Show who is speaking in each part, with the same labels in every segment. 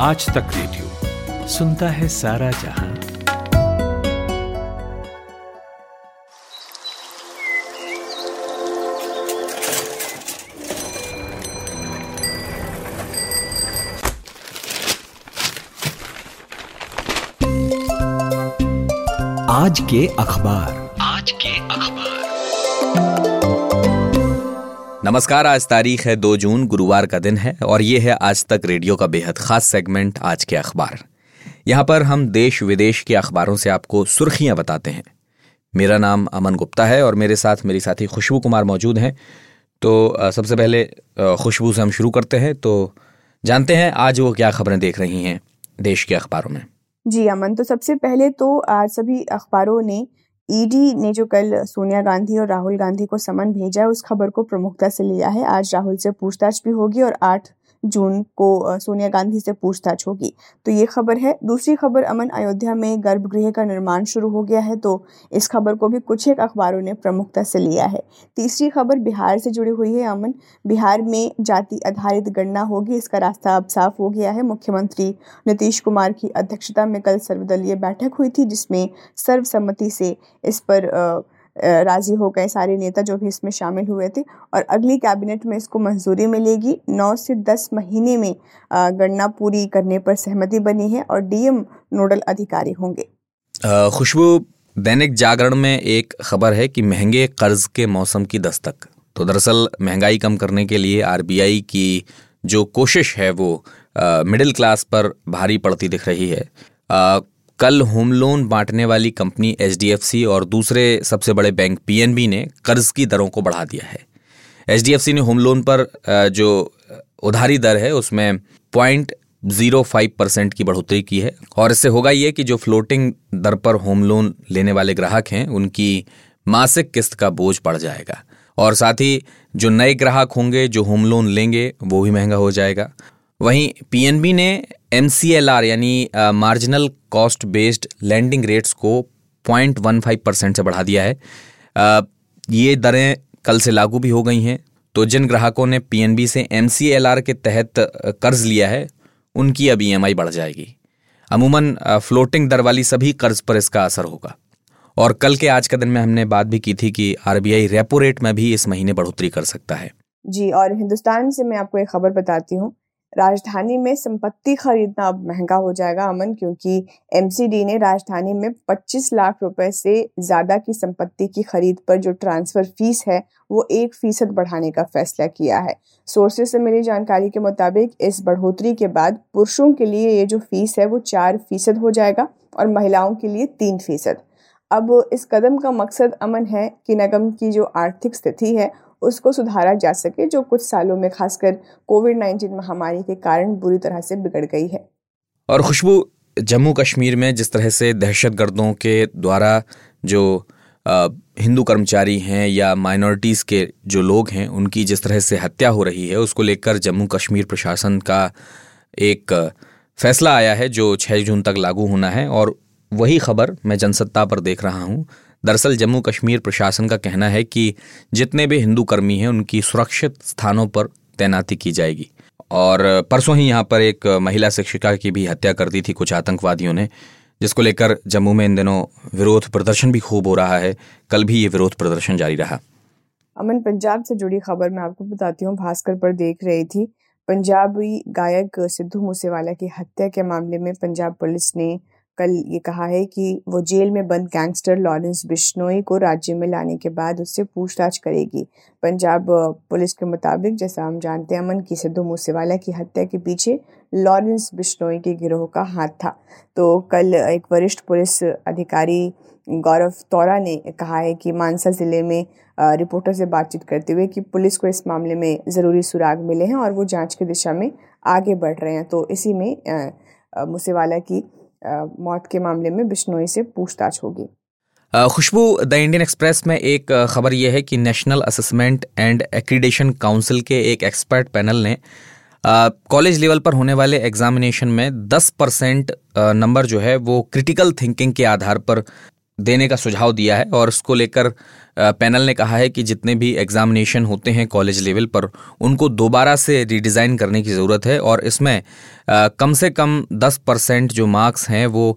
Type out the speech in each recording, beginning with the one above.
Speaker 1: आज तक रेडियो सुनता है सारा जहाँ।
Speaker 2: आज के अखबार।
Speaker 3: नमस्कार, आज तारीख है दो जून, गुरुवार का दिन है और ये है आज तक रेडियो का बेहद खास सेगमेंट, आज के अखबार। यहाँ पर हम देश विदेश के अखबारों से आपको सुर्खियाँ बताते हैं। मेरा नाम अमन गुप्ता है और मेरे साथ मेरी साथी खुशबू कुमार मौजूद हैं। तो सबसे पहले खुशबू से हम शुरू करते हैं। तो जानते हैं आज वो क्या खबरें देख रही हैं देश के अखबारों में।
Speaker 4: जी, अमन तो सबसे पहले तो आज सभी अखबारों ने ईडी ने जो कल सोनिया गांधी और राहुल गांधी को समन भेजा है, उस खबर को प्रमुखता से लिया है। आज राहुल से पूछताछ भी होगी और आठ जून को सोनिया गांधी से पूछताछ होगी। तो ये खबर है। दूसरी खबर, अमन अयोध्या में गर्भगृह का निर्माण शुरू हो गया है तो इस खबर को भी कुछ एक अखबारों ने प्रमुखता से लिया है। तीसरी खबर, बिहार से जुड़ी हुई है, अमन। बिहार में जाति आधारित गणना होगी, इसका रास्ता अब साफ़ हो गया है। मुख्यमंत्री नीतीश कुमार की अध्यक्षता में कल सर्वदलीय बैठक हुई थी, जिसमें सर्वसम्मति से इस पर राज़ी हो गए सारे नेता जो भी इसमें शामिल हुए थे। और अगली कैबिनेट में इसको मंजूरी मिलेगी। नौ से दस महीने में गणना पूरी करने पर सहमति बनी है और डीएम नोडल अधिकारी होंगे।
Speaker 3: खुशबू दैनिक जागरण में एक खबर है कि महँगे कर्ज के मौसम की दस्तक। तो दरअसल महँगाई कम करने के लिए आरबीआई की जो कोशिश है वो मिडिल क्लास पर भारी पड़ती दिख रही है। आ, कल होम लोन बांटने वाली कंपनी एच और दूसरे सबसे बड़े बैंक पीएनबी ने कर्ज की दरों को बढ़ा दिया है। एच ने होम लोन पर जो उधारी दर है, उसमें पॉइंट ज़ीरो फाइव परसेंट की बढ़ोतरी की है। और इससे होगा ये कि जो फ्लोटिंग दर पर होम लोन लेने वाले ग्राहक हैं, उनकी मासिक किस्त का बोझ बढ़ जाएगा। और साथ ही जो नए ग्राहक होंगे, जो होम लोन लेंगे, वो भी महँगा हो जाएगा। वहीं पीएनबी ने एमसीएलआर यानी marginal cost based lending rates को 0.15 परसेंट से बढ़ा दिया है। ये दरें कल से लागू भी हो गई हैं। तो जिन ग्राहकों ने पीएनबी से एमसीएलआर के तहत कर्ज लिया है, उनकी अब ई बढ़ जाएगी। अमूमन फ्लोटिंग दर वाली सभी कर्ज पर इसका असर होगा। और कल के आज के दिन में हमने बात भी की थी कि आरबीआई रेपो रेट में भी इस महीने बढ़ोतरी कर सकता है।
Speaker 4: जी, और हिंदुस्तान से मैं आपको एक खबर बताती हूँ। राजधानी में संपत्ति खरीदना अब महँगा हो जाएगा अमन, क्योंकि एमसीडी ने राजधानी में 25 लाख रुपए से ज़्यादा की संपत्ति की खरीद पर जो ट्रांसफ़र फ़ीस है, वो एक फ़ीसद बढ़ाने का फैसला किया है। सोर्सेज से मिली जानकारी के मुताबिक, इस बढ़ोतरी के बाद पुरुषों के लिए ये जो फ़ीस है, वो चार फ़ीसद हो जाएगा और महिलाओं के लिए तीन फ़ीसद। अब इस कदम का मकसद अमन है कि नगम की जो आर्थिक स्थिति है उसको सुधारा जा सके, जो कुछ सालों में खासकर कोविड नाइन्टीन महामारी के कारण बुरी तरह से बिगड़ गई है।
Speaker 3: और खुशबू जम्मू कश्मीर में जिस तरह से दहशत गर्दों के द्वारा जो हिंदू कर्मचारी हैं या माइनॉरिटीज़ के जो लोग हैं, उनकी जिस तरह से हत्या हो रही है, उसको लेकर जम्मू कश्मीर प्रशासन का एक फैसला आया है, जो छः जून तक लागू होना है। और वही खबर मैं जनसत्ता पर देख रहा हूँ। दरअसल जम्मू कश्मीर प्रशासन का कहना है कि जितने भी हिंदू कर्मी हैं, उनकी सुरक्षित स्थानों पर तैनाती की जाएगी। और परसों ही यहाँ पर एक महिला शिक्षिका की भी हत्या कर दी थी कुछ आतंकवादियों ने, जिसको लेकर जम्मू में इन दिनों विरोध प्रदर्शन भी खूब हो रहा है। कल भी ये विरोध प्रदर्शन जारी रहा।
Speaker 4: अमन, पंजाब से जुड़ी खबर मैं आपको बताती हूँ। भास्कर पर देख रही थी, पंजाबी गायक सिद्धू मूसेवाला की हत्या के मामले में पंजाब पुलिस ने कल ये कहा है कि वो जेल में बंद गैंगस्टर लॉरेंस बिश्नोई को राज्य में लाने के बाद उससे पूछताछ करेगी। पंजाब पुलिस के मुताबिक, जैसा हम जानते हैं, अमन की सिद्धू मूसेवाला की हत्या के पीछे लॉरेंस बिश्नोई के गिरोह का हाथ था। तो कल एक वरिष्ठ पुलिस अधिकारी गौरव तौरा ने कहा है कि मानसा ज़िले में रिपोर्टर से बातचीत करते हुए कि पुलिस को इस मामले में ज़रूरी सुराग मिले हैं और वो जाँच की दिशा में आगे बढ़ रहे हैं। तो इसी में मूसेवाला की मौत के मामले में बिश्नोई से पूछताछ होगी।
Speaker 3: खुशबू, द इंडियन एक्सप्रेस में एक खबर यह है कि national assessment and accreditation council के एक एक्सपर्ट पैनल ने कॉलेज लेवल पर होने वाले एग्जामिनेशन में 10 परसेंट नंबर जो है वो क्रिटिकल थिंकिंग के आधार पर देने का सुझाव दिया है और उसको लेकर पैनल ने कहा है कि जितने भी एग्जामिनेशन होते हैं कॉलेज लेवल पर, उनको दोबारा से रीडिज़ाइन करने की ज़रूरत है और इसमें कम से कम दस परसेंट जो मार्क्स हैं वो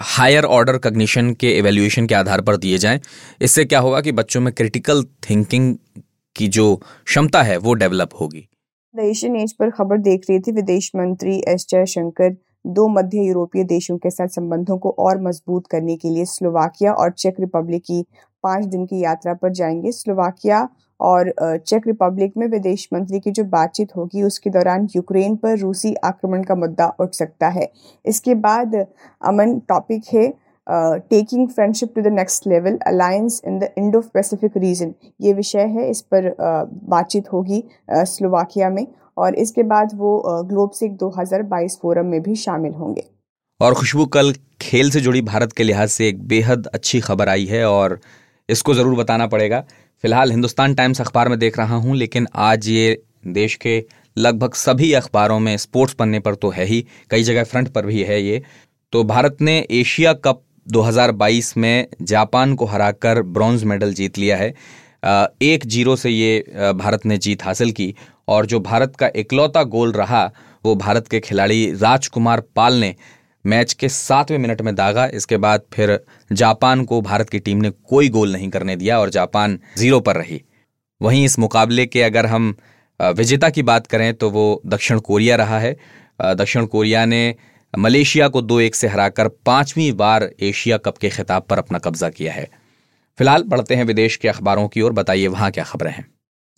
Speaker 3: हायर ऑर्डर कग्निशन के एवेल्यूएशन के आधार पर दिए जाएँ। इससे क्या होगा कि बच्चों में क्रिटिकल थिंकिंग की जो क्षमता है वो डेवलप होगी।
Speaker 4: एज पर खबर देख रही थी विदेश मंत्री एस जयशंकर दो मध्य यूरोपीय देशों के साथ संबंधों को और मज़बूत करने के लिए स्लोवाकिया और चेक रिपब्लिक की पाँच दिन की यात्रा पर जाएँगे। स्लोवाकिया और चेक रिपब्लिक में विदेश मंत्री की जो बातचीत होगी उसके दौरान यूक्रेन पर रूसी आक्रमण का मुद्दा उठ सकता है। इसके बाद अमन टॉपिक है taking friendship to the next level alliance in the Indo Pacific region ये विषय है इस पर uh, बातचीत होगी स्लोवाकिया में। और इसके बाद वो ग्लोब सिक 2022 फोरम में भी शामिल होंगे।
Speaker 3: और खुशबू, कल खेल से जुड़ी भारत के लिहाज से एक बेहद अच्छी खबर आई है और इसको ज़रूर बताना पड़ेगा। फ़िलहाल हिंदुस्तान टाइम्स अखबार में देख रहा हूँ, लेकिन आज ये देश के लगभग सभी अखबारों में स्पोर्ट्स पन्ने पर तो है ही, कई जगह फ्रंट पर भी है ये। तो भारत ने एशिया कप 2022 में जापान को हराकर ब्रॉन्ज मेडल जीत लिया है। एक ज़ीरो से ये भारत ने जीत हासिल की और जो भारत का इकलौता गोल रहा, वो भारत के खिलाड़ी राजकुमार पाल ने मैच के सातवें मिनट में दागा। इसके बाद फिर जापान को भारत की टीम ने कोई गोल नहीं करने दिया और जापान ज़ीरो पर रही। वहीं इस मुकाबले के अगर हम विजेता की बात करें तो वो दक्षिण कोरिया रहा है। दक्षिण कोरिया ने मलेशिया को दो एक से हराकर पांचवीं बार एशिया कप के खिताब पर अपना कब्जा किया है। फ़िलहाल बढ़ते हैं विदेश के अखबारों की ओर। बताइए वहाँ क्या खबरें हैं।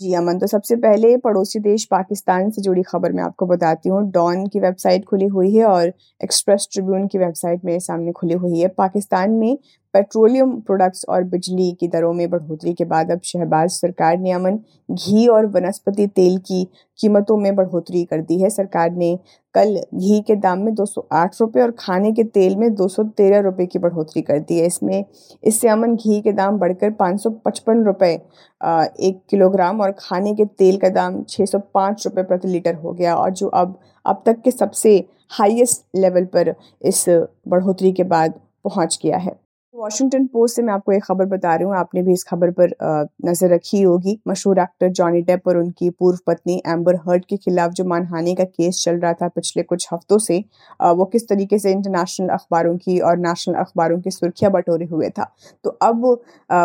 Speaker 4: जी अमन तो सबसे पहले पड़ोसी देश पाकिस्तान से जुड़ी खबर मैं आपको बताती हूँ। डॉन की वेबसाइट खुली हुई है और एक्सप्रेस ट्रिब्यून की वेबसाइट मेरे सामने खुली हुई है। पाकिस्तान में पेट्रोलियम प्रोडक्ट्स और बिजली की दरों में बढ़ोतरी के बाद अब शहबाज सरकार ने अमन घी और वनस्पति तेल की कीमतों में बढ़ोतरी कर दी है। सरकार ने कल घी के दाम में दो सौ आठ रुपये और खाने के तेल में दो सौ तेरह रुपये की बढ़ोतरी कर दी है। इसमें इससे अमन घी के दाम बढ़कर पाँच सौ पचपन रुपये एक किलोग्राम और खाने के तेल का दाम छः सौ पाँच रुपये प्रति लीटर हो गया और जो अब अब तक के सबसे हाईएस्ट लेवल पर इस बढ़ोतरी के बाद पहुँच गया है। वॉशिंगटन पोस्ट से मैं आपको एक खबर बता रही हूँ। आपने भी इस खबर पर नज़र रखी होगी। मशहूर एक्टर जॉनी डेप और उनकी पूर्व पत्नी एम्बर हर्ट के खिलाफ जो मानहानि का केस चल रहा था पिछले कुछ हफ्तों से वो किस तरीके से इंटरनेशनल अखबारों की और नेशनल अखबारों की सुर्खियाँ बटोरे हुए था। तो अब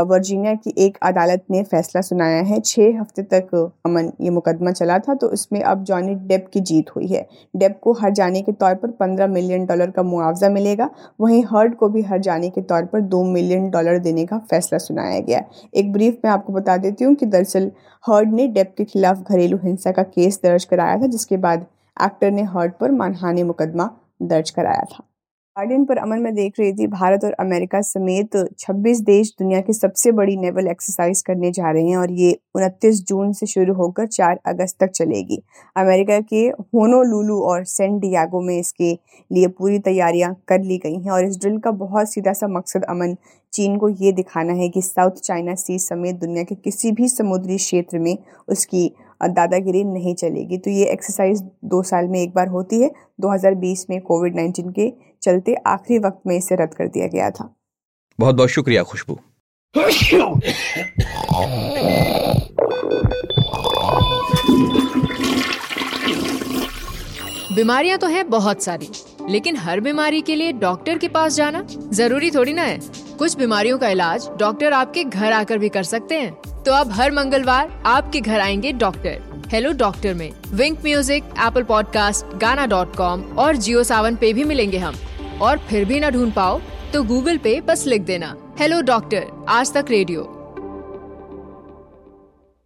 Speaker 4: वर्जीनिया की एक अदालत ने फैसला सुनाया है। छः हफ़्ते तक अमन, ये मुकदमा चला था तो इसमें अब जॉनी डेप की जीत हुई है। डेप को हर जाने के तौर पर पंद्रह मिलियन डॉलर का मुआवजा मिलेगा। वहीं हर्ट को भी हर जाने के तौर पर दो मिलियन डॉलर देने का फैसला सुनाया गया। एक ब्रीफ में आपको बता देती हूँ कि दरअसल हर्ड ने डेप के खिलाफ घरेलू हिंसा का केस दर्ज कराया था, जिसके बाद एक्टर ने हर्ड पर मानहानि मुकदमा दर्ज कराया था। गार्डियन पर अमन में देख रही थी, भारत और अमेरिका समेत 26 देश दुनिया की सबसे बड़ी नेवल एक्सरसाइज करने जा रहे हैं और ये 29 जून से शुरू होकर 4 अगस्त तक चलेगी। अमेरिका के होनोलुलु और सेंट डियागो में इसके लिए पूरी तैयारियाँ कर ली गई हैं और इस ड्रिल का बहुत सीधा सा मकसद अमन चीन को ये दिखाना है कि साउथ चाइना सी समेत दुनिया के किसी भी समुद्री क्षेत्र में उसकी दादागिरी नहीं चलेगी। तो ये एक्सरसाइज दो साल में एक बार होती है 2020 में कोविड 19 के चलते आखिरी वक्त में इसे रद्द कर दिया गया था।
Speaker 3: बहुत बहुत शुक्रिया खुशबू।
Speaker 5: बीमारियाँ तो हैं बहुत सारी लेकिन हर बीमारी के लिए डॉक्टर के पास जाना ज़रूरी थोड़ी ना है। कुछ बीमारियों का इलाज डॉक्टर आपके घर आकर भी कर सकते हैं। तो अब हर मंगलवार आपके घर आएँगे डॉक्टर। हेलो डॉक्टर में Wynk Music Apple podcast Gaana dot com और जियो सावन पे भी मिलेंगे हम। और फिर भी न ढूंढ पाओ तो गूगल पे बस लिख देना। हेलो डॉक्टर आज तक रेडियो